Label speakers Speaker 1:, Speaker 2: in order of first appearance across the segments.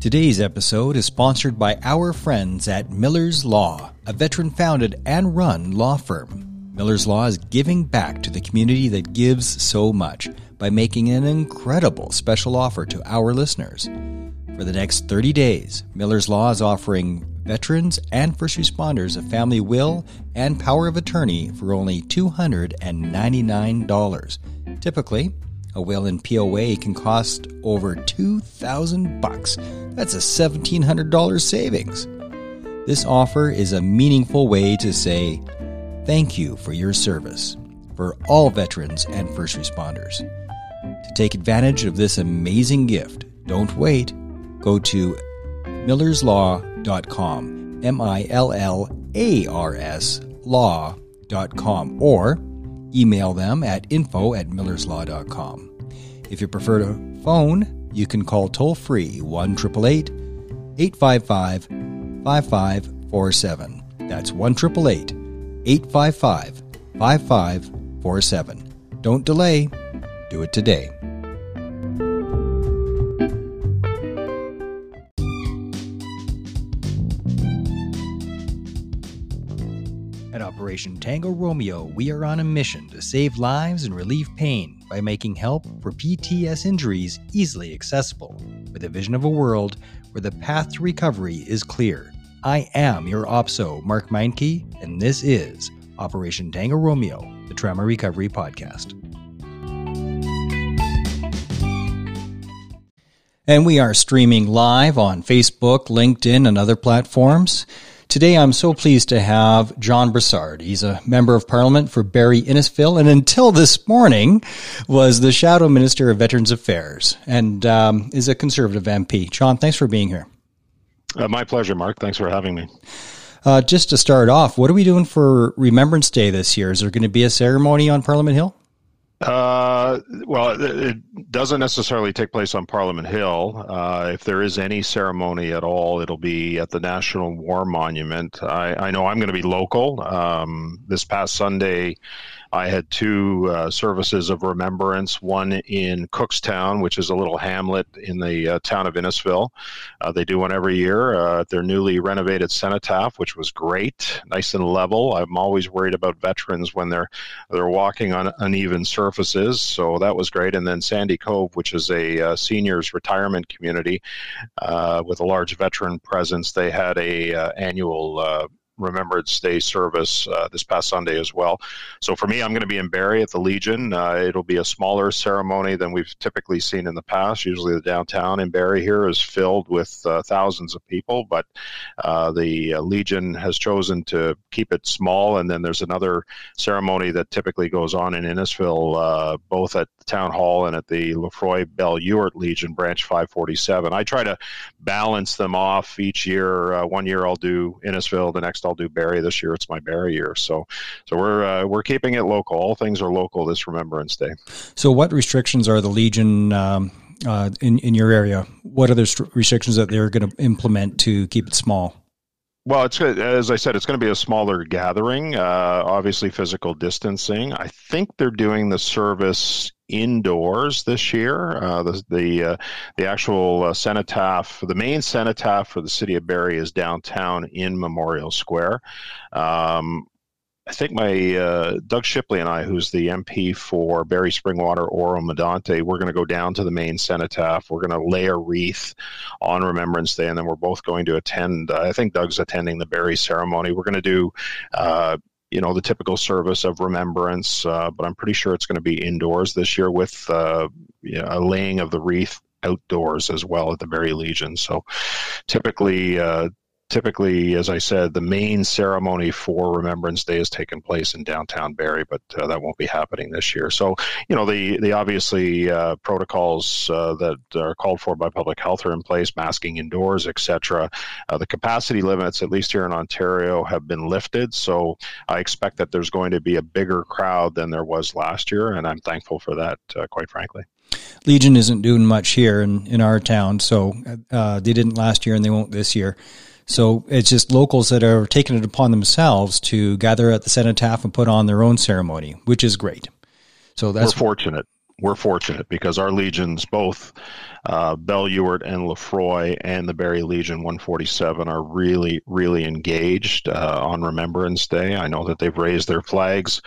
Speaker 1: Today's episode is sponsored by our friends at Millar's Law, a veteran founded and run law firm. Millar's Law is giving back to the community that gives so much by making an incredible special offer to our listeners. For the next 30 days, Millar's Law is offering veterans and first responders a family will and power of attorney for only $299. Typically, a will in POA can cost over 2000 bucks. That's a $1700 savings. This offer is a meaningful way to say thank you for your service for all veterans and first responders. To take advantage of this amazing gift, don't wait. Go to millarslaw.com, M I L L A R S law.com, or email them at info at millarslaw.com. If you prefer to phone, you can call toll free 1 855 5547. That's 1 855 5547. Don't delay, do it today. At Operation Tango Romeo, we are on a mission to save lives and relieve pain by making help for PTS injuries easily accessible, with a vision of a world where the path to recovery is clear. I am your OPSO, Mark Meinke, and this is Operation Tango Romeo, the Trauma Recovery Podcast. And we are streaming live on Facebook, LinkedIn, and other platforms. Today, I'm so pleased to have John Brassard. He's a member of parliament for Barrie Innisfil, and until this morning, was the shadow minister of Veterans Affairs and um, is a conservative MP. John, thanks for being here.
Speaker 2: Uh, my pleasure, Mark. Thanks for having me.
Speaker 1: Uh, just to start off, what are we doing for Remembrance Day this year? Is there going to be a ceremony on Parliament Hill?
Speaker 2: Uh, well, it doesn't necessarily take place on Parliament Hill. Uh, if there is any ceremony at all, it'll be at the National War Monument. I, I know I'm going to be local. Um, this past Sunday, I had two uh, services of remembrance, one in Cookstown, which is a little hamlet in the uh, town of Innisfil. Uh, they do one every year uh, at their newly renovated cenotaph, which was great, nice and level. I'm always worried about veterans when they're they're walking on uneven surfaces, so that was great. And then Sandy Cove, which is a uh, seniors retirement community with a large veteran presence, they had a annual Remembrance Day service uh, this past Sunday as well. So for me, I'm going to be in Barrie at the Legion. Uh, it'll be a smaller ceremony than we've typically seen in the past. Usually, the downtown in Barrie here is filled with uh, thousands of people, but uh, the uh, Legion has chosen to keep it small. And then there's another ceremony that typically goes on in Innisfil, uh, both at the town hall and at the Lefroy Belle Ewart Legion branch 547. I try to balance them off each year. one year I'll do Innisfil, the next I'll do Barrie this year. It's my Barrie year, so so we're uh, we're keeping it local. All things are local this Remembrance Day.
Speaker 1: So, what restrictions are the Legion? Um, uh, in in your area, what are the st- restrictions that they're going to implement to keep it small?
Speaker 2: Well, it's as I said, it's going to be a smaller gathering. Uh, obviously, physical distancing. I think they're doing the service indoors this year. Uh, the the, uh, the actual uh, cenotaph, the main cenotaph for the city of Barrie is downtown in Memorial Square. Um, I think my uh, Doug Shipley and I, who's the MP for Barrie Springwater Oro Medonte, we're going to go down to the main cenotaph. We're going to lay a wreath on Remembrance Day, and then we're both going to attend. Uh, I think Doug's attending the Barrie ceremony. We're going to do uh, you know the typical service of remembrance, uh, but I'm pretty sure it's going to be indoors this year with uh, you know, a laying of the wreath outdoors as well at the Barrie Legion. So typically, uh, typically, as I said, the main ceremony for Remembrance Day is taking place in downtown Barrie, but uh, that won't be happening this year. So, you know, the the obviously uh, protocols uh, that are called for by public health are in place, masking indoors, etc. Uh, the capacity limits, at least here in Ontario, have been lifted. So, I expect that there's going to be a bigger crowd than there was last year, and I'm thankful for that, uh, quite frankly.
Speaker 1: Legion isn't doing much here in, in our town, so uh, they didn't last year and they won't this year. So it's just locals that are taking it upon themselves to gather at the cenotaph and put on their own ceremony, which is great.
Speaker 2: So that's We're fortunate. we're fortunate because our legions, both uh, Belle Ewart and Lefroy and the Barrie Legion 147, are really, really engaged uh, on Remembrance Day. I know that they've raised their flags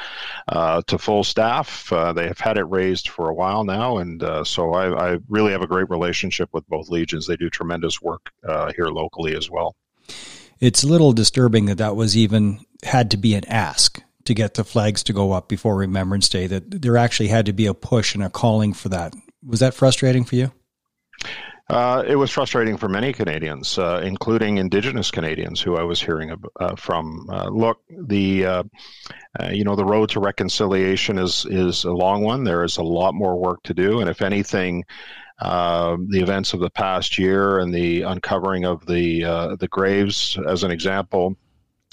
Speaker 2: uh, to full staff. Uh, they have had it raised for a while now, and uh, so I, I, really have a great relationship with both legions. They do tremendous work uh, here locally as well.
Speaker 1: It's a little disturbing that that was even had to be an ask to get the flags to go up before Remembrance Day, that there actually had to be a push and a calling for that. Was that frustrating for you?
Speaker 2: Uh, it was frustrating for many Canadians, uh, including Indigenous Canadians, who I was hearing uh, from. Uh, look, the uh, uh, you know the road to reconciliation is is a long one. There is a lot more work to do, and if anything, the events of the past year and the uncovering of the the graves, as an example,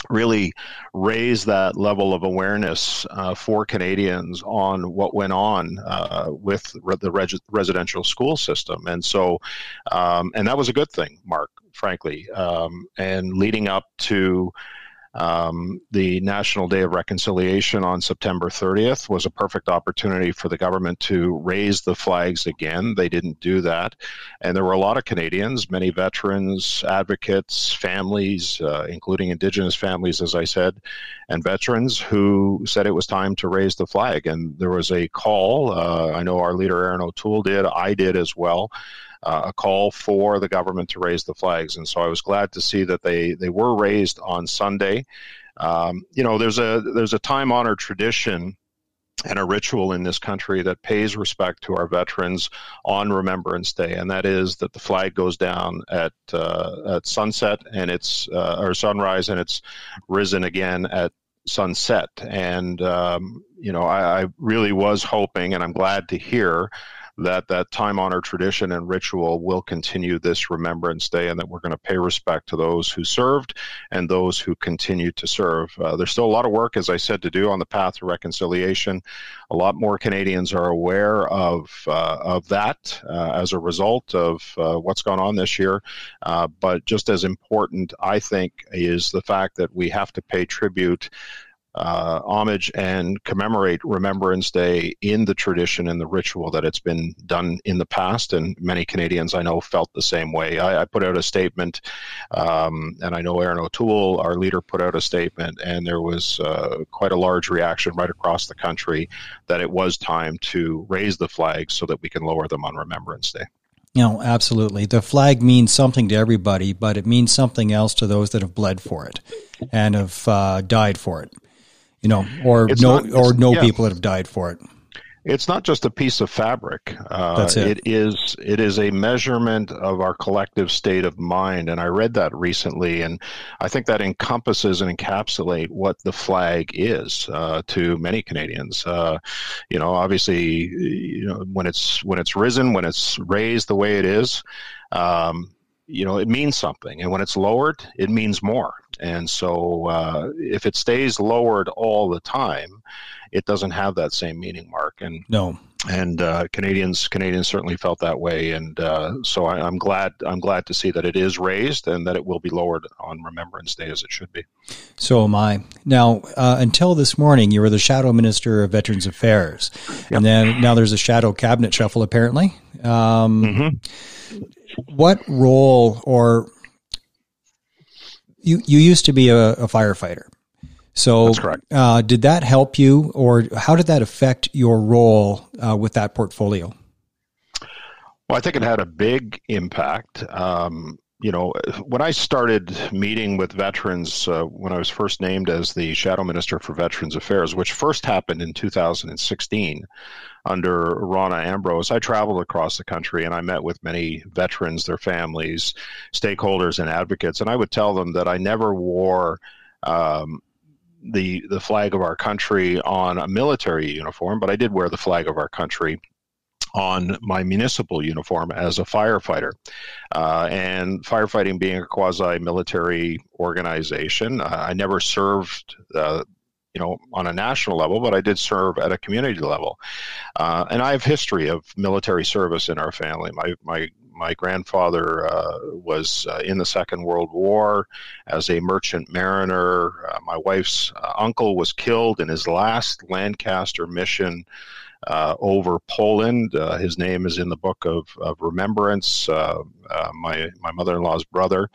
Speaker 2: really raise that level of awareness uh, for Canadians on what went on uh, with re- the reg- residential school system. And so, um, and that was a good thing, Mark, frankly. Um, and leading up to um, the National Day of Reconciliation on September 30th was a perfect opportunity for the government to raise the flags again. They didn't do that. And there were a lot of Canadians, many veterans, advocates, families, uh, including Indigenous families, as I said, and veterans who said it was time to raise the flag. And there was a call. Uh, I know our leader, Erin O'Toole, did. I did as well uh, a call for the government to raise the flags. And so I was glad to see that they, they were raised on Sunday. Um, you know, there's a there's a time honored tradition and a ritual in this country that pays respect to our veterans on Remembrance Day, and that is that the flag goes down at uh, at sunset and it's uh, or sunrise, and it's risen again at sunset. And um, you know, I, I, really was hoping, and I'm glad to hear that that time honored tradition and ritual will continue this Remembrance Day and that we're going to pay respect to those who served and those who continue to serve. Uh, there's still a lot of work, as I said, to do on the path to reconciliation. A lot more Canadians are aware of, uh, of that uh, as a result of uh, what's gone on this year. Uh, but just as important, I think, is the fact that we have to pay tribute uh, homage and commemorate Remembrance Day in the tradition and the ritual that it's been done in the past. And many Canadians I know felt the same way. I, I put out a statement, um, and I know Erin O'Toole, our leader, put out a statement, and there was uh, quite a large reaction right across the country that it was time to raise the flags so that we can lower them on Remembrance Day.
Speaker 1: Know, absolutely. The flag means something to everybody, but it means something else to those that have bled for it and have uh, died for it you know, or it's no, not, or no yeah. people that have died for it.
Speaker 2: It's not just a piece of fabric.
Speaker 1: Uh, That's it.
Speaker 2: It is. It is a measurement of our collective state of mind, and I read that recently, and I think that encompasses and encapsulate what the flag is uh, to many Canadians. Uh, you know, obviously, you know when it's when it's risen, when it's raised the way it is. Um, you know, it means something. And when it's lowered, it means more. And so uh, if it stays lowered all the time, it doesn't have that same meaning, Mark. And
Speaker 1: no.
Speaker 2: And uh, Canadians, Canadians certainly felt that way, and uh, so I, am glad. I'm glad to see that it is raised and that it will be lowered on Remembrance Day as it should be.
Speaker 1: So am I. Now, uh, until this morning, you were the shadow minister of Veterans Affairs, yep. and then now there's a shadow cabinet shuffle apparently. Um, mm-hmm what role or you you used to be a, a firefighter. So
Speaker 2: That's correct.
Speaker 1: Uh, did that help you, or how did that affect your role uh, with that portfolio?
Speaker 2: Well, I think it had a big impact. Um, you know, when I started meeting with veterans, uh, when I was first named as the Shadow Minister for Veterans Affairs, which first happened in 2016, under Rona Ambrose, I traveled across the country and I met with many veterans, their families, stakeholders, and advocates. And I would tell them that I never wore um, the the flag of our country on a military uniform, but I did wear the flag of our country on my municipal uniform as a firefighter. Uh, and firefighting being a quasi military organization, uh, I never served uh, you know, on a national level, but I did serve at a community level. Uh, and I have history of military service in our family. My my my grandfather uh, was uh, in the Second World War as a merchant mariner. Uh, my wife's uh, uncle was killed in his last Lancaster mission uh, over Poland. Uh, his name is in the book of, of remembrance. My my mother in law's brother.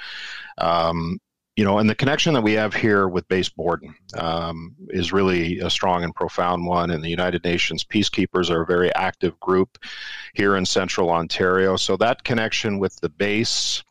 Speaker 2: Um, you know, and the connection that we have here with Base Borden um, is really a strong and profound one. And the United Nations peacekeepers are a very active group here in central Ontario. So that connection with the base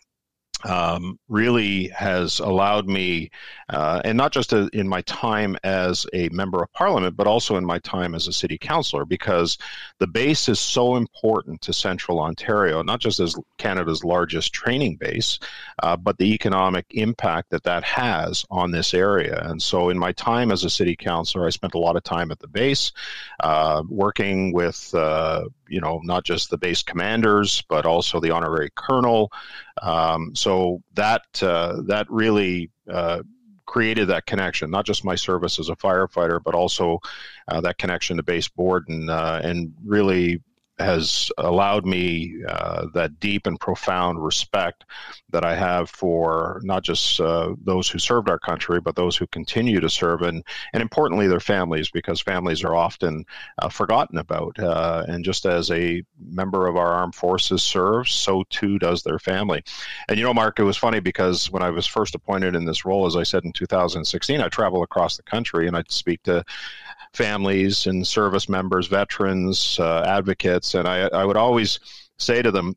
Speaker 2: um, really has allowed me, uh, and not just a, in my time as a member of parliament, but also in my time as a city councillor, because the base is so important to central Ontario, not just as Canada's largest training base, uh, but the economic impact that that has on this area. And so, in my time as a city councillor, I spent a lot of time at the base, uh, working with uh, you know, not just the base commanders, but also the honorary colonel. Um, so that uh, that really uh, created that connection, not just my service as a firefighter, but also uh, that connection to base Borden, uh, and really has allowed me uh, that deep and profound respect that I have for not just uh, those who served our country, but those who continue to serve, and and importantly their families, because families are often uh, forgotten about. Uh, and just as a member of our armed forces serves, so too does their family. And you know, Mark, it was funny because when I was first appointed in this role, as I said in 2016, I travel across the country and I'd speak to families and service members, veterans, uh, advocates, and I, I would always say to them,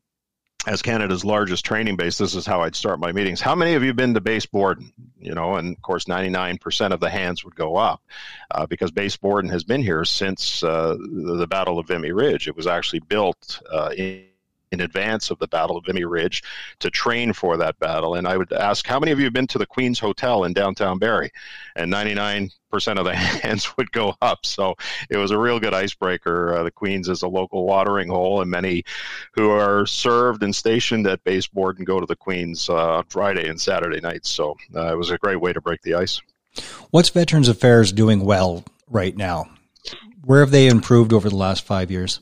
Speaker 2: as Canada's largest training base, this is how I'd start my meetings. How many of you been to Base Borden? You know, and of course, 99% of the hands would go up uh, because Base Borden has been here since uh, the Battle of Vimy Ridge. It was actually built uh, in in advance of the Battle of Vimy Ridge to train for that battle. And I would ask, how many of you have been to the Queen's Hotel in downtown Barrie? And 99% of the hands would go up. So it was a real good icebreaker. Uh, the Queen's is a local watering hole, and many who are served and stationed at Base and go to the Queen's uh, Friday and Saturday nights. So uh, it was a great way to break the ice.
Speaker 1: What's Veterans Affairs doing well right now? Where have they improved over the last five years?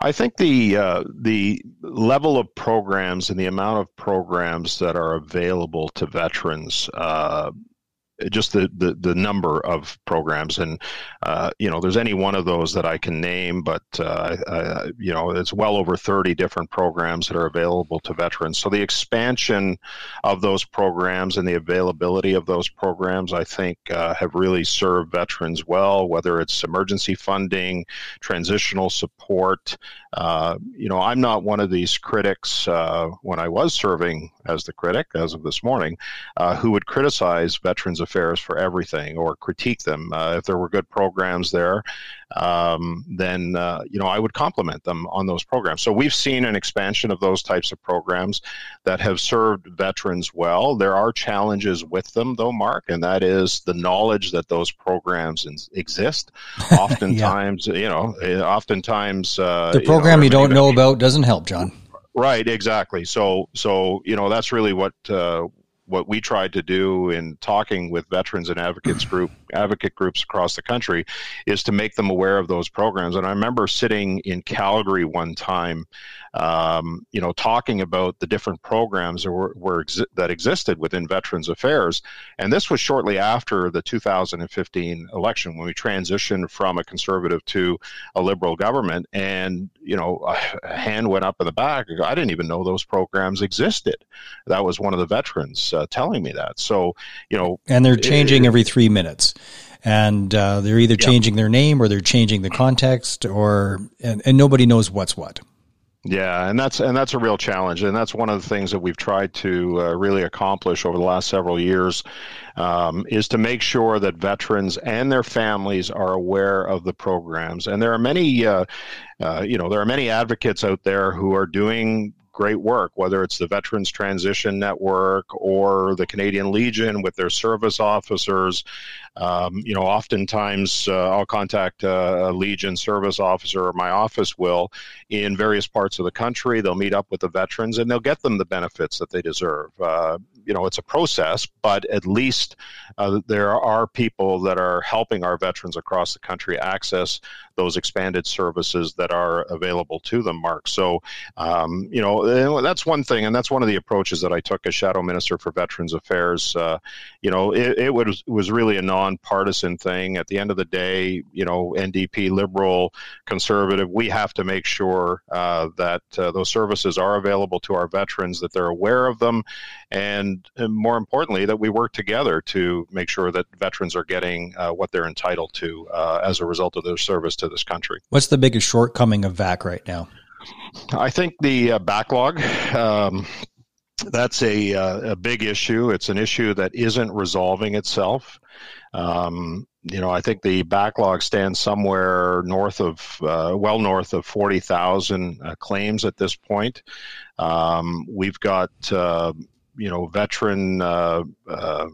Speaker 2: I think the uh, the level of programs and the amount of programs that are available to veterans uh, just the, the, the number of programs. And uh, you know there's any one of those that I can name but uh, you know it's well over 30 different programs that are available to veterans. So the expansion of those programs and the availability of those programs I think uh, have really served veterans well whether it's emergency funding transitional support. Uh, you know I'm not one of these critics uh, when I was serving as the critic as of this morning who would criticize veterans affairs for everything or critique them. Uh, if there were good programs there, um, then uh, you know I would compliment them on those programs. So we've seen an expansion of those types of programs that have served veterans well. There are challenges with them, though, Mark, and that is the knowledge that those programs exist. Oftentimes, yeah. you know, eh, oftentimes
Speaker 1: uh, the program you, know, you don't know about doesn't help, John.
Speaker 2: Right, exactly. So, so you know, that's really what uh, what we tried to do in talking with veterans and advocates group advocate groups across the country is to make them aware of those programs. And I remember sitting in Calgary one time, um, you know, talking about the different programs that were, were exi- that existed within Veterans Affairs. And this was shortly after the 2015 election when we transitioned from a conservative to a liberal government. And you know, a hand went up in the back. I didn't even know those programs existed. That was one of the veterans uh, telling me that. So, you know,
Speaker 1: and they're changing it, every three minutes, and uh, they're either changing their name or they're changing the context, or and, and nobody knows what's what.
Speaker 2: Yeah, and that's and that's a real challenge, and that's one of the things that we've tried to uh, really accomplish over the last several years, um, is to make sure that veterans and their families are aware of the programs. And there are many, uh, uh, you know, there are many advocates out there who are doing great work, whether it's the Veterans Transition Network or the Canadian Legion with their service officers. Um, you know, oftentimes uh, I'll contact a Legion service officer or my office will in various parts of the country. They'll meet up with the veterans and they'll get them the benefits that they deserve. Uh, you know, it's a process, but at least uh, there are people that are helping our veterans across the country access those expanded services that are available to them, Mark. So, um, you know, that's one thing, and that's one of the approaches that I took as Shadow Minister for Veterans Affairs. Uh, you know, it, it, was was really a nonpartisan thing. At the end of the day, you know, NDP, Liberal, Conservative, we have to make sure uh, that uh, those services are available to our veterans, that they're aware of them, and, and, more importantly, that we work together to make sure that veterans are getting uh, what they're entitled to uh, as a result of their service to this country.
Speaker 1: What's the biggest shortcoming of VAC right now?
Speaker 2: I think the uh, backlog. Um, that's a, uh, a big issue. It's an issue that isn't resolving itself. Um, you know, I think the backlog stands somewhere north of, uh, well north of 40,000 uh, claims at this point. Um, we've got, uh, you know, veteran uh, uh,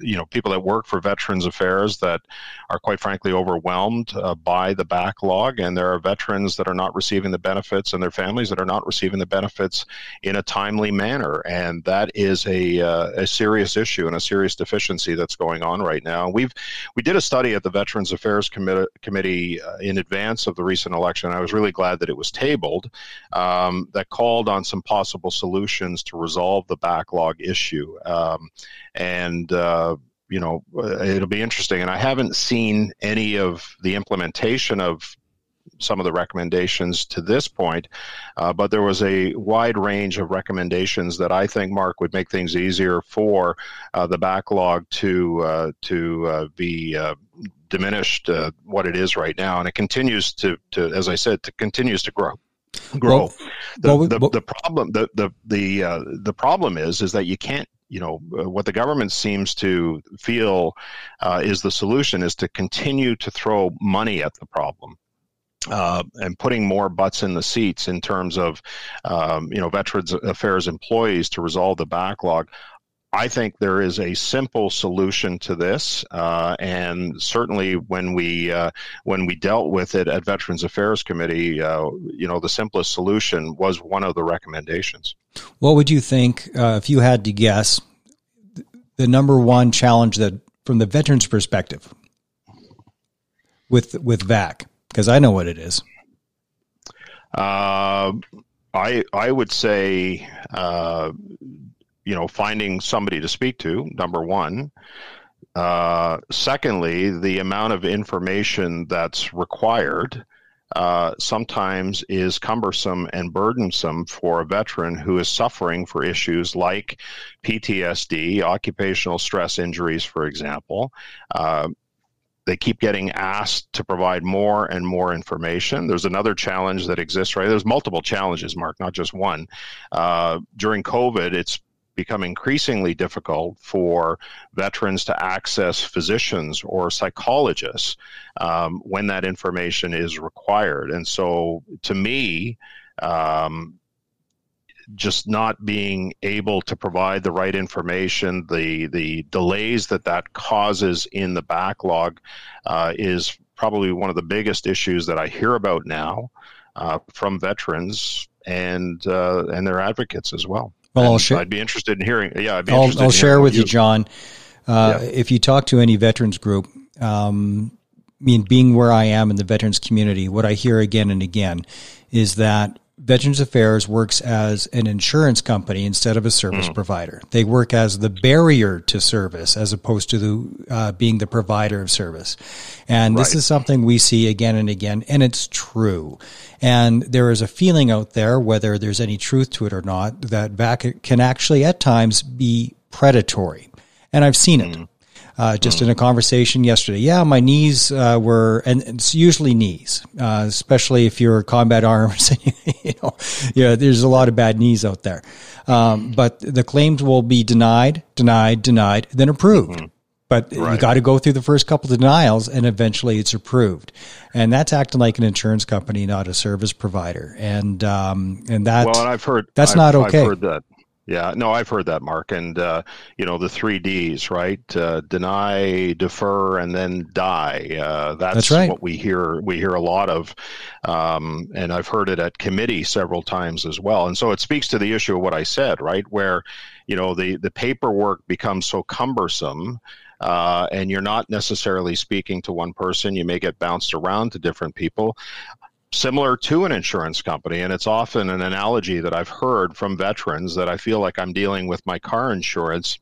Speaker 2: you know people that work for Veterans Affairs that are quite frankly overwhelmed uh, by the backlog, and there are veterans that are not receiving the benefits, and their families that are not receiving the benefits in a timely manner, and that is a uh, a serious issue and a serious deficiency that's going on right now. We've we did a study at the Veterans Affairs Committee, committee uh, in advance of the recent election. I was really glad that it was tabled. Um, that called on some possible solutions to resolve the backlog issue, um, and uh, uh, you know, uh, it'll be interesting. And I haven't seen any of the implementation of some of the recommendations to this point, uh, but there was a wide range of recommendations that I think Mark would make things easier for uh, the backlog to uh, to uh, be diminished what it is right now, and it continues to, to as I said, to continues to grow grow. Well, the, well, the, well, the, problem the the the uh, the problem is is that you can't you know uh, what the government seems to feel uh, is the solution is to continue to throw money at the problem uh, and putting more butts in the seats in terms of um, you know veterans affairs employees to resolve the backlog I think there is a simple solution to this, uh, and certainly when we uh, when we dealt with it at Veterans Affairs Committee, uh, you know, the simplest solution was one of the recommendations.
Speaker 1: What would you think uh, if you had to guess the number one challenge that, from the veterans' perspective, with with VAC? Because I know what it is.
Speaker 2: Uh, I I would say uh, you know, finding somebody to speak to, number one. Uh, secondly, the amount of information that's required uh, sometimes is cumbersome and burdensome for a veteran who is suffering for issues like PTSD, occupational stress injuries, for example. Uh, they keep getting asked to provide more and more information. There's another challenge that exists, right? There's multiple challenges, Mark, not just one. Uh, during COVID, it's become increasingly difficult for veterans to access physicians or psychologists um, when that information is required. And so, to me, um, just not being able to provide the right information, the the delays that that causes in the backlog, uh, is probably one of the biggest issues that I hear about now uh, from veterans and uh, and their advocates as well. Well, I'll share. I'd be interested in hearing. Yeah, I'd be
Speaker 1: I'll, I'll share with you, John. Uh, yeah. If you talk to any veterans group, um, I mean, being where I am in the veterans community, what I hear again and again is that Veterans Affairs works as an insurance company instead of a service mm. provider. They work as the barrier to service as opposed to the, uh, being the provider of service. And right. this is something we see again and again, and it's true. And there is a feeling out there, whether there's any truth to it or not, that VAC can actually at times be predatory. And I've seen it. Mm uh, just in a conversation yesterday. Yeah, my knees uh, were, and it's usually knees, uh, especially if you're combat arms. you know, yeah, there's a lot of bad knees out there. Um, but the claims will be denied, denied, denied, then approved. Mm-hmm. But right. you got to go through the first couple of denials, and eventually it's approved. And that's acting like an insurance company, not a service provider. And um, and that
Speaker 2: well, and I've heard
Speaker 1: that's
Speaker 2: I've,
Speaker 1: not okay.
Speaker 2: I've heard that. Yeah, no, I've heard that, Mark, and uh, you know the three Ds, right? Uh, deny, defer, and then die. Uh, that's,
Speaker 1: that's right.
Speaker 2: what we hear. We hear a lot of, um, and I've heard it at committee several times as well. And so it speaks to the issue of what I said, right? Where you know the the paperwork becomes so cumbersome. Uh, and you're not necessarily speaking to one person. You may get bounced around to different people similar to an insurance company. And it's often an analogy that I've heard from veterans that I feel like I'm dealing with my car insurance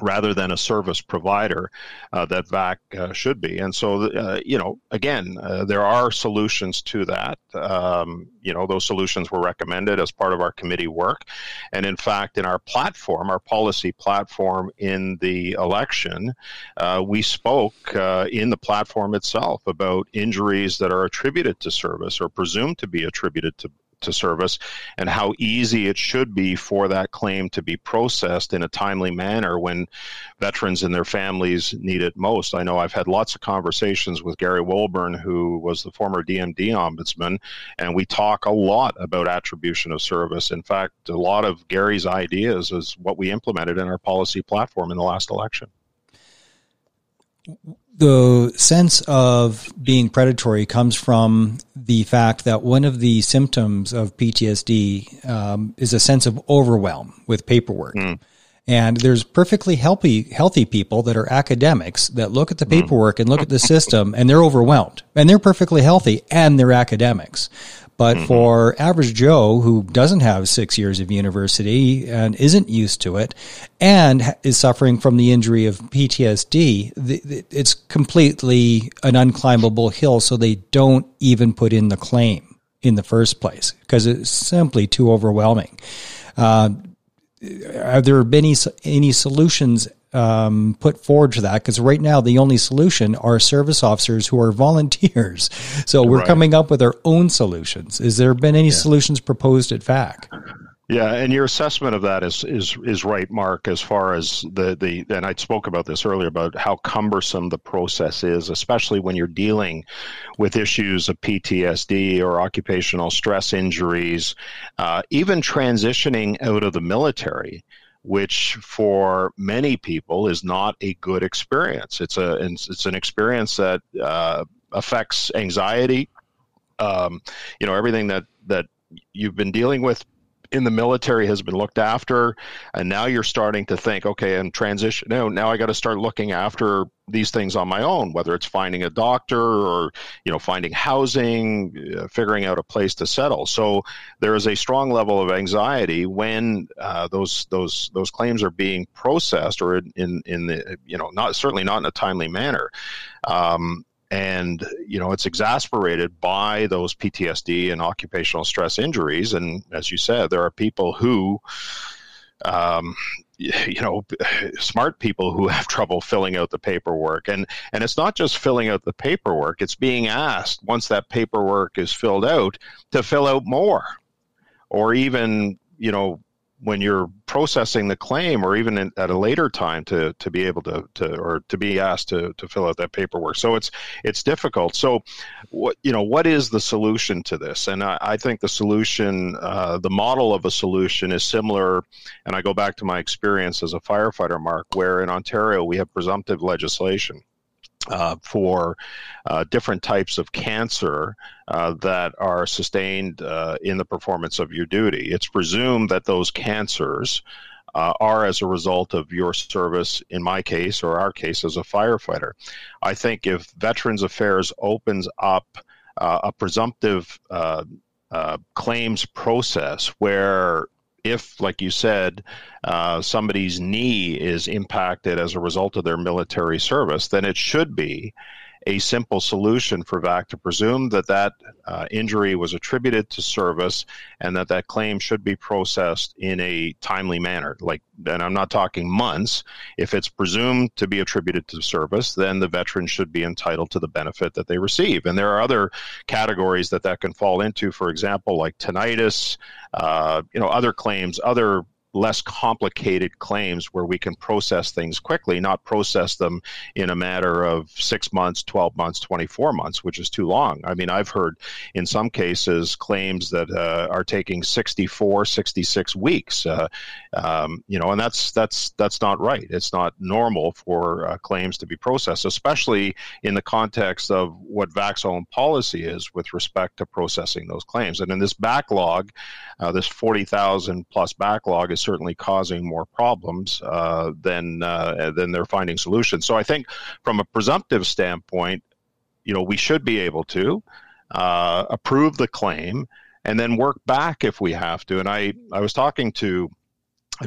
Speaker 2: rather than a service provider uh, that VAC uh, should be. And so, uh, you know, again, uh, there are solutions to that. Um, you know, those solutions were recommended as part of our committee work. And in fact, in our platform, our policy platform in the election, uh, we spoke uh, in the platform itself about injuries that are attributed to service or presumed to be attributed to to service and how easy it should be for that claim to be processed in a timely manner when veterans and their families need it most. I know I've had lots of conversations with Gary Walbourne, who was the former DND ombudsman, and we talk a lot about attribution of service. In fact, a lot of Gary's ideas is what we implemented in our policy platform in the last election
Speaker 1: the sense of being predatory comes from the fact that one of the symptoms of PTSD um, is a sense of overwhelm with paperwork. Mm. And there's perfectly healthy, healthy people that are academics that look at the hmm. paperwork and look at the system and they're overwhelmed and they're perfectly healthy and they're academics. But mm-hmm. for average Joe who doesn't have six years of university and isn't used to it and is suffering from the injury of PTSD, it's completely an unclimbable hill. So they don't even put in the claim in the first place because it's simply too overwhelming. Uh, have there been any, any solutions um, put forward to that because right now the only solution are service officers who are volunteers. So we're right. coming up with our own solutions. Is there been any yeah. solutions proposed at VAC?
Speaker 2: Yeah, and your assessment of that is is is right, Mark. As far as the the and I spoke about this earlier about how cumbersome the process is, especially when you're dealing with issues of PTSD or occupational stress injuries, uh, even transitioning out of the military which for many people is not a good experience. It's a it's an experience that uh, affects anxiety. Um, you know everything that that you've been dealing with in the military has been looked after and now you're starting to think okay and transition now now i got to start looking after these things on my own whether it's finding a doctor or you know finding housing uh, figuring out a place to settle. So there is a strong level of anxiety when uh, those those those claims are being processed or in, in the you know not certainly not in a timely manner. Um, and you know it's exasperated by those PTSD and occupational stress injuries. And as you said, there are people who, um, you know, smart people who have trouble filling out the paperwork, and and it's not just filling out the paperwork; it's being asked once that paperwork is filled out to fill out more, or even you know when you're processing the claim or even in, at a later time to, to be able to, to or to be asked to, to fill out that paperwork. So it's it's difficult. So what you know what is the solution to this? And i, I think the solution uh, the model of a solution is similar and i go back to my experience as a firefighter mark where in ontario we have presumptive legislation uh, for uh, different types of cancer uh, that are sustained uh, in the performance of your duty. It's presumed that those cancers uh, are as a result of your service, in my case, or our case as a firefighter. I think if Veterans Affairs opens up uh, a presumptive claims process where if, like you said, uh, somebody's knee is impacted as a result of their military service, then it should be a simple solution for VAC to presume that that uh, injury was attributed to service and that that claim should be processed in a timely manner. Like, and I'm not talking months. If it's presumed to be attributed to service, then the veteran should be entitled to the benefit that they receive. And there are other categories that that can fall into. For example, like tinnitus, uh, you know, other claims, other less complicated claims where we can process things quickly, not process them in a matter of six months, 12 months, 24 months, which is too long. I mean, I've heard in some cases claims that uh, are taking 64, 66 weeks, uh, um, you know, and that's, that's, that's not right. It's not normal for uh, claims to be processed, especially in the context of what own policy is with respect to processing those claims. And in this backlog, uh, this 40,000 plus backlog is certainly causing more problems uh, than uh, than they're finding solutions. So I think from a presumptive standpoint, you know, we should be able to. uh, approve the claim, and then work back if we have to. And I, I was talking to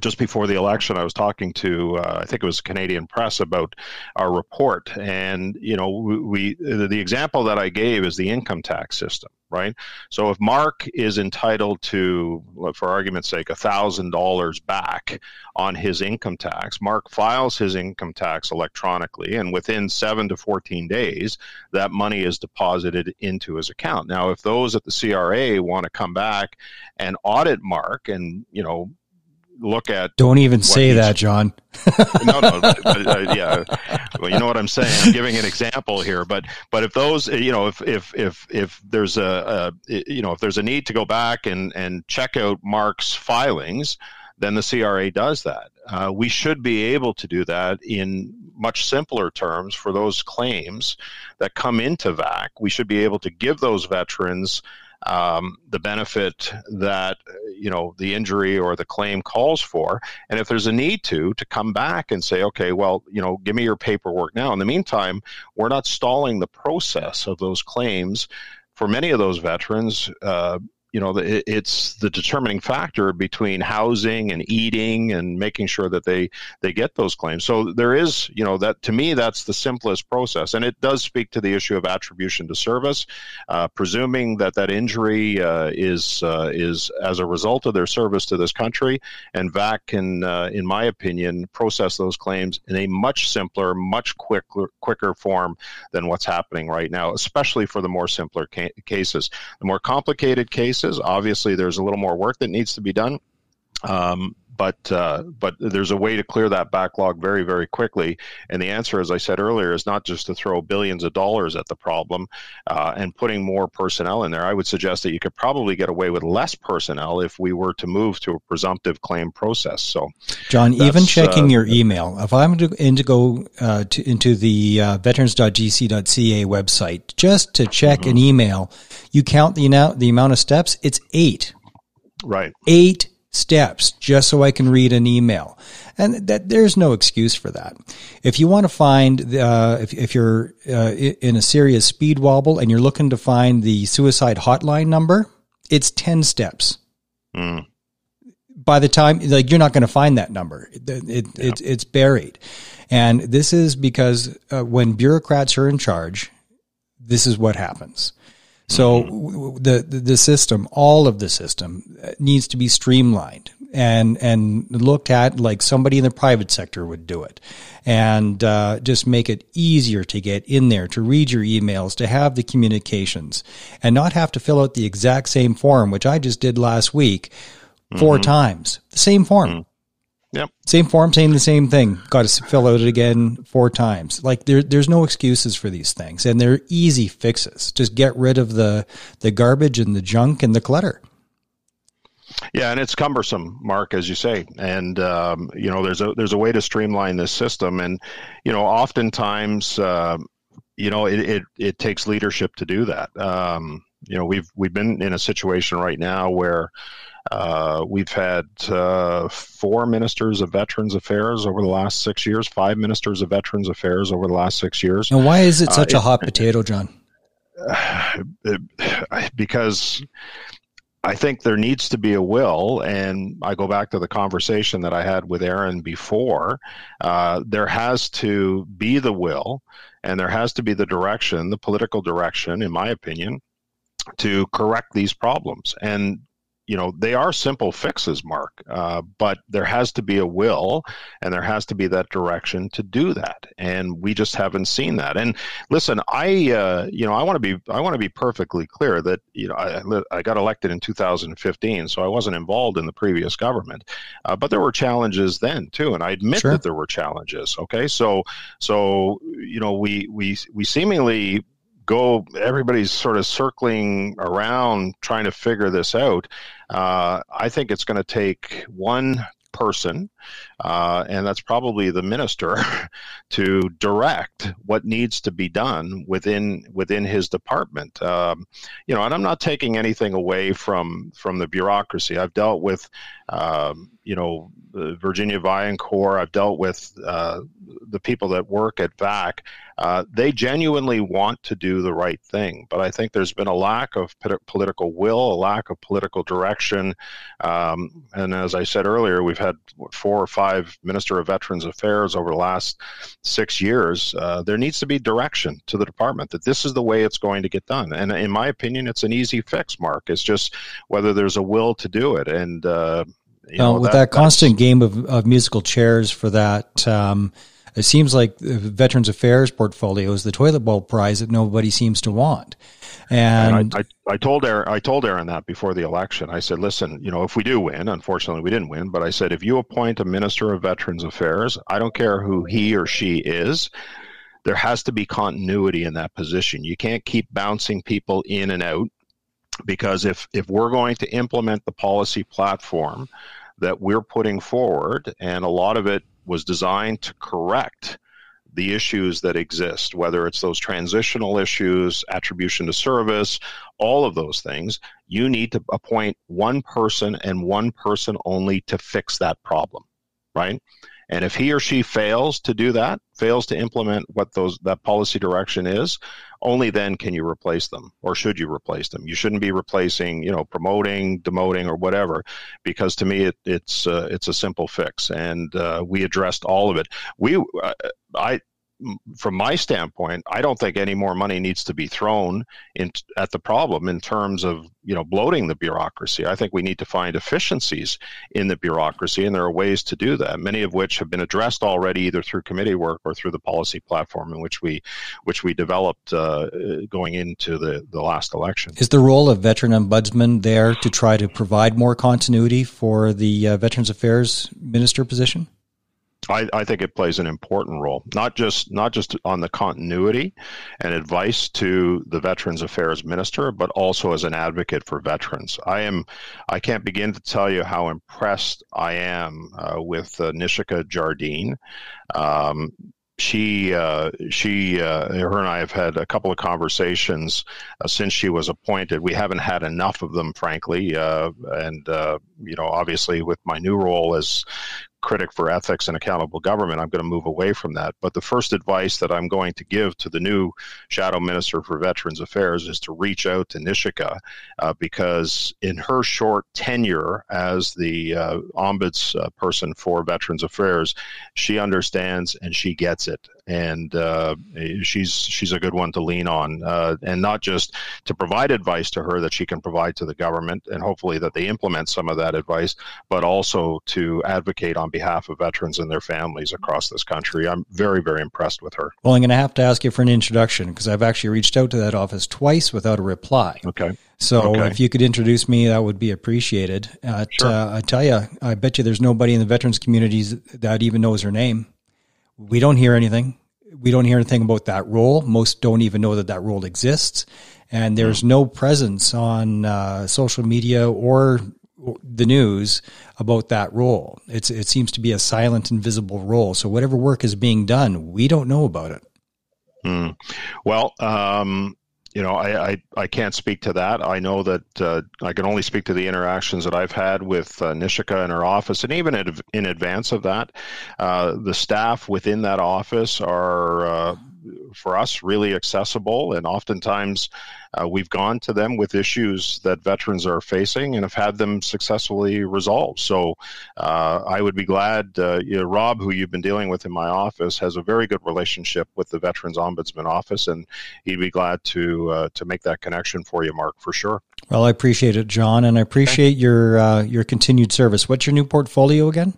Speaker 2: just before the election, I was talking to uh, I think it was Canadian Press about our report, and you know we, the example that I gave is the income tax system right? So if Mark is entitled to, for argument's sake, $1,000 back on his income tax, Mark files his income tax electronically, and within 7 to 14 days, that money is deposited into his account. Now, if those at the CRA want to come back and audit Mark and, you know, look at.
Speaker 1: Don't even say that, John.
Speaker 2: no, no, but, uh, yeah. Well, you know what I'm saying. I'm giving an example here, but but if those, you know, if if if if there's a, a you know if there's a need to go back and and check out Mark's filings, then the CRA does that. Uh, we should be able to do that in much simpler terms for those claims that come into VAC. We should be able to give those veterans um, the benefit that you know the injury or the claim calls for. And if there's a need to to come back and say okay well you know give me your paperwork now. In the meantime we're not stalling the process of those claims for many of those veterans uh, you know, it's the determining factor between housing and eating and making sure that they they get those claims. So there is, you know, that to me that's the simplest process, and it does speak to the issue of attribution to service, uh, presuming that that injury uh, is uh, is as a result of their service to this country, and VAC can, uh, in my opinion, process those claims in a much simpler, much quicker quicker form than what's happening right now, especially for the more simpler ca- cases. The more complicated cases Obviously, there's a little more work that needs to be done. Um, but uh, but there's a way to clear that backlog very very quickly. And the answer, as I said earlier, is not just to throw billions of dollars at the problem uh, and putting more personnel in there. I would suggest that you could probably get away with less personnel if we were to move to a presumptive claim process. So,
Speaker 1: John, even checking uh, your email, if I'm to, in to go uh, to, into the uh, veterans.gc.ca website just to check mm-hmm. an email, you count the the amount of steps. It's eight.
Speaker 2: Right.
Speaker 1: Eight steps just so I can read an email. And that there's no excuse for that. If you want to find, uh, if, if you're uh, in a serious speed wobble and you're looking to find the suicide hotline number, it's 10 steps. Mm. By the time, like, you're not going to find that number. It, it, yeah. it, it's buried. And this is because uh, when bureaucrats are in charge, this is what happens. So mm-hmm. the, the system, all of the system, uh, needs to be streamlined and and looked at like somebody in the private sector would do it, and uh, just make it easier to get in there, to read your emails, to have the communications, and not have to fill out the exact same form, which I just did last week, 4 mm-hmm. times, the same form. Mm-hmm.
Speaker 2: Yep.
Speaker 1: Same form, saying the same thing. Got to fill out it again four times. Like there, there's no excuses for these things, and they're easy fixes. Just get rid of the the garbage and the junk and the clutter.
Speaker 2: Yeah, and it's cumbersome, Mark, as you say. And um, you know, there's a there's a way to streamline this system, and you know, oftentimes, uh, you know, it, it it takes leadership to do that. Um, you know, we've we've been in a situation right now where uh, we've had uh, four ministers of Veterans Affairs over the last six years, five ministers of Veterans Affairs over the last six years.
Speaker 1: And why is it uh, such uh, a hot potato, John?
Speaker 2: because I think there needs to be a will, and I go back to the conversation that I had with Erin before. Uh, there has to be the will, and there has to be the direction, the political direction, in my opinion, to correct these problems. And you know they are simple fixes mark uh, but there has to be a will and there has to be that direction to do that. And we just haven't seen that. And listen i uh, you know i want to be i want to be perfectly clear that you know I, I, got elected in 2015 so i wasn't involved in the previous government. Uh, but there were challenges then too and i admit sure. that there were challenges okay? So so you know we we we seemingly go everybody's sort of circling around trying to figure this out. Uh, i think it's going to take one person uh, and that's probably the minister to direct what needs to be done within within his department. Um, you know, and I'm not taking anything away from from the bureaucracy. I've dealt with, um, you know, Virginia Vaillancourt. I've dealt with uh, the people that work at VAC. Uh, they genuinely want to do the right thing, but I think there's been a lack of political will, a lack of political direction, um, and as I said earlier, we've had four or five Minister of Veterans Affairs over the last six years. Uh, there needs to be direction to the department that this is the way it's going to get done, and in my opinion, it's an easy fix. Mark, it's just whether there's a will to do it, and uh,
Speaker 1: you know, with that, that constant game of, of musical chairs for that, um, it seems like the Veterans Affairs portfolio is the toilet bowl prize that nobody seems to want. And,
Speaker 2: and I, I, I, told Erin, I told Erin that before the election. I said, listen, you know, if we do win, unfortunately we didn't win, but I said, if you appoint a minister of Veterans Affairs, I don't care who he or she is, there has to be continuity in that position. You can't keep bouncing people in and out because if if we're going to implement the policy platform that we're putting forward, and a lot of it was designed to correct the issues that exist, whether it's those transitional issues, attribution to service, all of those things, you need to appoint one person and one person only to fix that problem, right? And if he or she fails to do that, fails to implement what those that policy direction is, only then can you replace them, or should you replace them? You shouldn't be replacing, you know, promoting, demoting, or whatever, because to me it, it's uh, it's a simple fix, and uh, we addressed all of it. We, uh, I from my standpoint, I don't think any more money needs to be thrown in, at the problem in terms of you know bloating the bureaucracy. I think we need to find efficiencies in the bureaucracy, and there are ways to do that. Many of which have been addressed already, either through committee work or through the policy platform in which we which we developed uh, going into the the last election.
Speaker 1: Is the role of veteran ombudsman there to try to provide more continuity for the uh, Veterans Affairs Minister position?
Speaker 2: I, I, think it plays an important role, not just not just on the continuity and advice to the Veterans Affairs Minister, but also as an advocate for veterans. I am I can't begin to tell you how impressed I am uh, with uh, Nishika Jardine. Um, she uh, she uh, her and I have had a couple of conversations uh, since she was appointed. We haven't had enough of them, frankly, uh, and uh, you know, obviously, with my new role as critic for ethics and accountable government, I'm going to move away from that. But the first advice that I'm going to give to the new shadow minister for Veterans Affairs is to reach out to Nishika uh, because in her short tenure as the uh, ombuds person for Veterans Affairs, she understands and she gets it and uh, she's she's a good one to lean on, uh, and not just to provide advice to her that she can provide to the government, and hopefully that they implement some of that advice, but also to advocate on behalf of veterans and their families across this country. I'm very very impressed with her.
Speaker 1: Well, I'm going to have to ask you for an introduction because I've actually reached out to that office twice without a reply.
Speaker 2: Okay.
Speaker 1: So
Speaker 2: okay.
Speaker 1: if you could introduce me, that would be appreciated. At, sure. uh, I tell you, I bet you there's nobody in the veterans communities that even knows her name. We don't hear anything. We don't hear anything about that role. Most don't even know that that role exists. And there's no presence on uh, social media or the news about that role. It's, it seems to be a silent, invisible role. So whatever work is being done, we don't know about it.
Speaker 2: Mm. Well, um, you know, I, I, I, can't speak to that. I know that uh, I can only speak to the interactions that I've had with uh, Nishika in her office, and even in, in advance of that, uh, the staff within that office are uh, for us really accessible and oftentimes uh, we've gone to them with issues that veterans are facing and have had them successfully resolved. So uh, i would be glad uh, you know, rob who you've been dealing with in my office has a very good relationship with the veterans ombudsman office and he'd be glad to uh, to make that connection for you mark for sure.
Speaker 1: Well i appreciate it john and i appreciate your uh, your continued service. What's your new portfolio again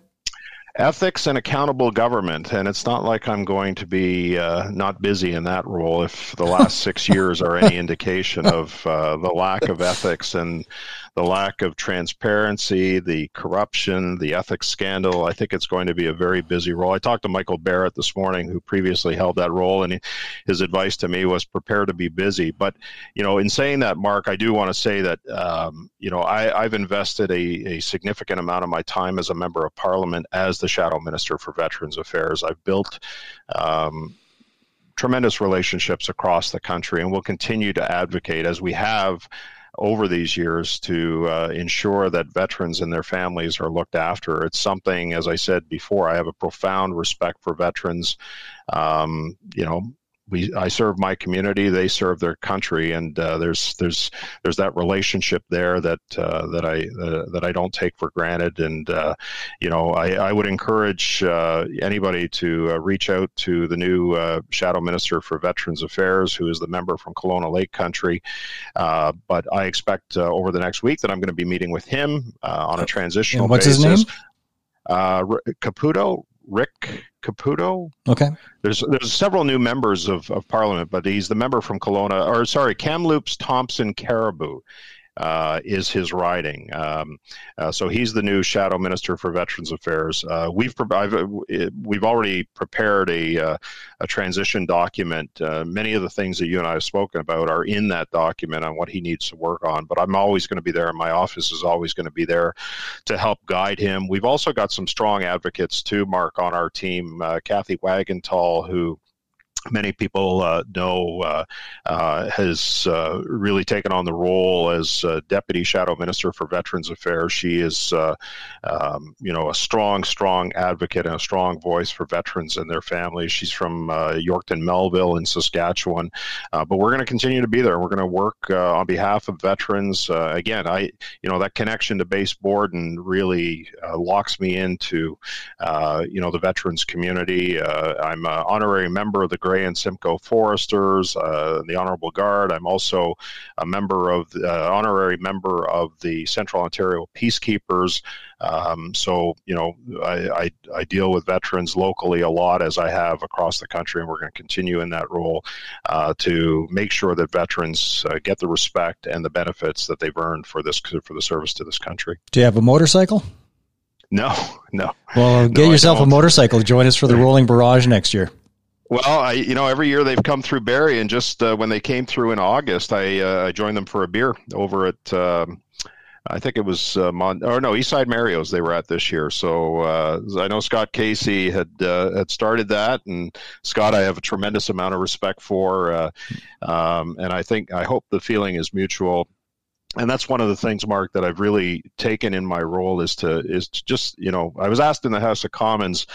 Speaker 2: ethics and accountable government. And it's not like i'm going to be uh, not busy in that role if the last six years are any indication of uh, the lack of ethics and the lack of transparency, the corruption, the ethics scandal. I think it's going to be a very busy role. I talked to Michael Barrett this morning, who previously held that role, and his advice to me was prepare to be busy. But you know, in saying that, Mark, I do want to say that um, you know I, have invested a, a significant amount of my time as a member of Parliament as the Shadow Minister for Veterans Affairs. I've built um, tremendous relationships across the country, and we'll continue to advocate as we have over these years to uh, ensure that veterans and their families are looked after. It's something, as I said before, I have a profound respect for veterans. Um, you know, we I serve my community, they serve their country, and uh, there's there's there's that relationship there that uh, that I uh, that I don't take for granted, and uh, you know I, I would encourage uh, anybody to uh, reach out to the new Shadow Minister for Veterans Affairs, who is the member from Kelowna Lake Country, but I expect over the next week that I'm going to be meeting with him on a transitional.
Speaker 1: And what's
Speaker 2: basis.
Speaker 1: his name?
Speaker 2: Caputo Rick Caputo.
Speaker 1: Okay.
Speaker 2: There's there's several new members of, of Parliament, but he's the member from Kelowna, or sorry, Kamloops Thompson Cariboo uh, is his riding. Um, uh, so he's the new shadow minister for Veterans Affairs. Uh, we've uh, we've already prepared a uh, a transition document. Uh, many of the things that you and I have spoken about are in that document on what he needs to work on. But I'm always going to be there, and my office is always going to be there to help guide him. We've also got some strong advocates too, Mark, on our team. Cathay Wagantall, who many people uh, know uh, uh, has uh, really taken on the role as deputy shadow minister for veterans affairs. She is uh, um, you know a strong strong advocate and a strong voice for veterans and their families. She's from uh, yorkton melville in saskatchewan. But we're going to continue to be there. We're going to work on behalf of veterans. Again i you know that connection to base borden really locks me into you know the veterans community. I'm an honorary member of the Grey and Simcoe Foresters, uh, the Honorable Guard. I'm also a member of the uh, honorary member of the Central Ontario Peacekeepers. Um, so, you know, I, I, I, deal with veterans locally a lot as I have across the country, and we're going to continue in that role uh, to make sure that veterans uh, get the respect and the benefits that they've earned for this for the service to this country.
Speaker 1: Do you have a motorcycle?
Speaker 2: No, no.
Speaker 1: Well, get
Speaker 2: no,
Speaker 1: yourself a motorcycle. Join us for the Rolling Barrage next year.
Speaker 2: Well, I you know every year they've come through Barrie, and just uh, when they came through in August, I uh, I joined them for a beer over at. Um, I think it was uh, Mon- or no Eastside Mario's they were at this year. So uh, I know Scott Casey had uh, had started that, and Scott I have a tremendous amount of respect for, uh, um, and I think I hope the feeling is mutual and that's one of the things mark that i've really taken in my role is to is to just you know i was asked in the house of commons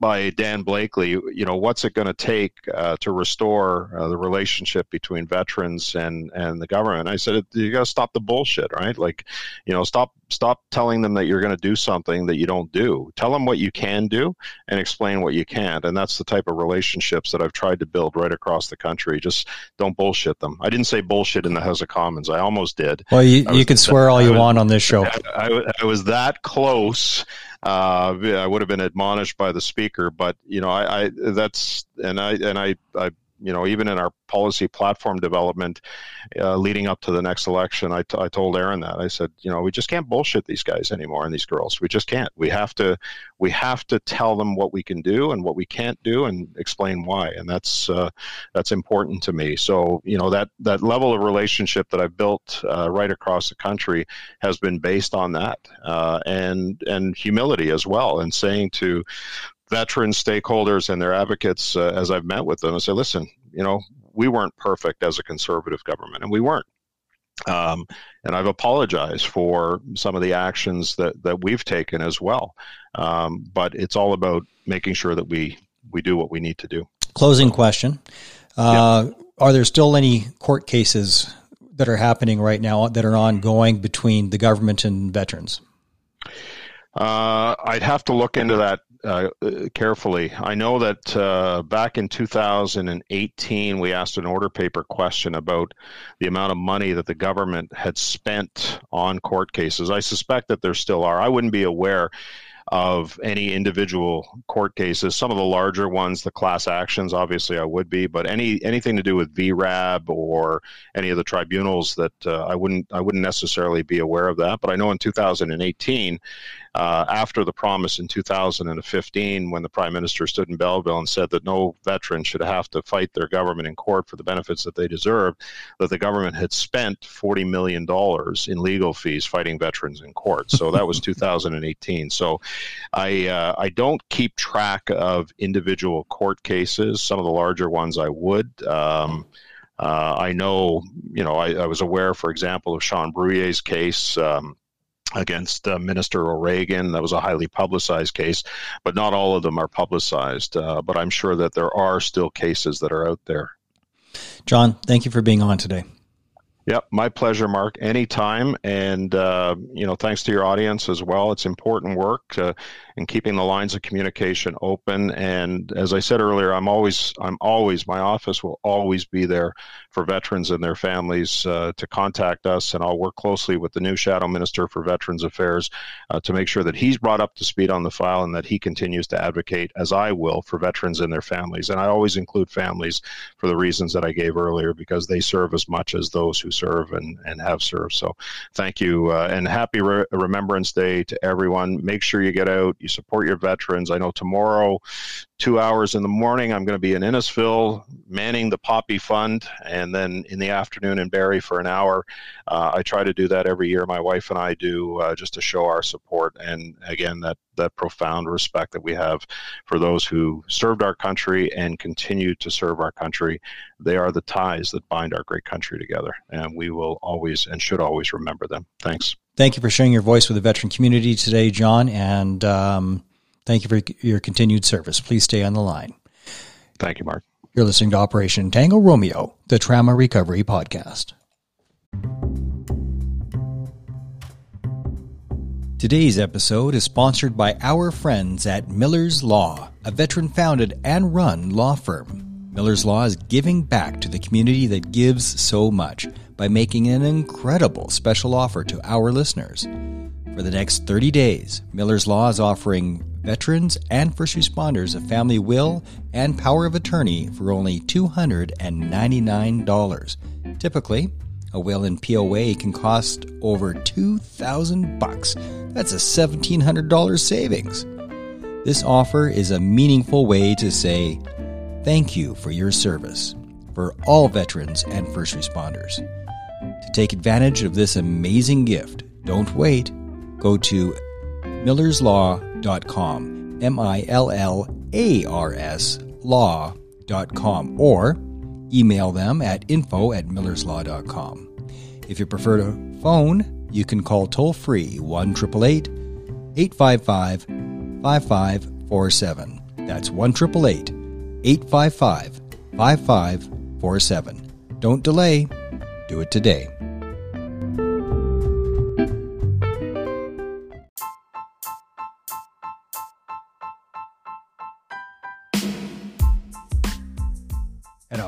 Speaker 2: by Dan Blakely, you know, what's it going to take uh, to restore uh, the relationship between veterans and, and the government? I said, you got to stop the bullshit, right? Like, you know, stop stop telling them that you're going to do something that you don't do. Tell them what you can do and explain what you can't. And that's the type of relationships that I've tried to build right across the country. Just don't bullshit them. I didn't say bullshit in the House of Commons. I almost did.
Speaker 1: Well, you, you can swear all you was, want on this show. I,
Speaker 2: I, I was that close uh, I would have been admonished by the speaker, but you know, I, I that's and I and I, I you know, even in our policy platform development uh, leading up to the next election, I, t- I told Erin that I said, you know, we just can't bullshit these guys anymore and these girls. We just can't. We have to, we have to tell them what we can do and what we can't do and explain why. And that's uh, that's important to me. So you know that that level of relationship that I've built uh, right across the country has been based on that uh, and and humility as well, and saying to veteran stakeholders and their advocates uh, as I've met with them and say, listen, you know, we weren't perfect as a conservative government, and we weren't. Um, and I've apologized for some of the actions that, that we've taken as well. Um, but it's all about making sure that we, we do what we need to do.
Speaker 1: Closing question. Uh, yeah. Are there still any court cases that are happening right now that are ongoing between the government and veterans?
Speaker 2: Uh, I'd have to look into that uh, carefully. I know that uh, back in 2018, we asked an order paper question about the amount of money that the government had spent on court cases. I suspect that there still are. I wouldn't be aware. of any individual court cases. Some of the larger ones, the class actions, obviously I would be, but any anything to do with VRAB or any of the tribunals that uh, I wouldn't I wouldn't necessarily be aware of that. But I know in 2018 uh, after the promise in 2015 when the prime minister stood in Belleville and said that no veteran should have to fight their government in court for the benefits that they deserve, that the government had spent $40 million in legal fees fighting veterans in court. So that was 2018. So I, uh, I don't keep track of individual court cases. Some of the larger ones I would. Um, uh, I know, you know, I, I, was aware, for example, of Sean Bruyea's case. Um, against uh, Minister O'Regan. That was a highly publicized case, but not all of them are publicized. Uh, but I'm sure that there are still cases that are out there.
Speaker 1: John, thank you for being on today.
Speaker 2: Yep, my pleasure, Mark. Anytime, and uh, you know, thanks to your audience as well. It's important work in keeping the lines of communication open. And as I said earlier, I'm always, I'm always, my office will always be there for veterans and their families uh, to contact us, and I'll work closely with the new Shadow Minister for Veterans Affairs uh, to make sure that he's brought up to speed on the file and that he continues to advocate, as I will, for veterans and their families. And I always include families for the reasons that I gave earlier because they serve as much as those who serve and, and have served. So thank you uh, and happy Re- Remembrance Day to everyone. Make sure you get out, you support your veterans. I know tomorrow, two hours in the morning, I'm going to be in Innisfil manning the Poppy Fund, and then in the afternoon in Barrie for an hour. Uh, I try to do that every year. My wife and I do uh, just to show our support and again that that profound respect that we have for those who served our country and continue to serve our country. They are the ties that bind our great country together, and we will always and should always remember them. Thanks.
Speaker 1: Thank you for sharing your voice with the veteran community today, John, and um, thank you for your continued service. Please stay on the line.
Speaker 2: Thank you, Mark.
Speaker 1: You're listening to Operation Tango Romeo, the Trauma Recovery Podcast. Today's episode is sponsored by our friends at Millar's Law, a veteran founded and run law firm. Millar's Law is giving back to the community that gives so much by making an incredible special offer to our listeners. For the next 30 days, Millar's Law is offering veterans and first responders a family will and power of attorney for only $299. Typically, a will in POA can cost over 2000 bucks. That's a $1700 savings. This offer is a meaningful way to say thank you for your service for all veterans and first responders. To take advantage of this amazing gift, don't wait. Go to millarslaw.com, M I L L A R S law.com, or email them at info at millarslaw.com. If you prefer to phone, you can call toll free 1 855 5547. That's 1 855 5547. Don't delay, do it today.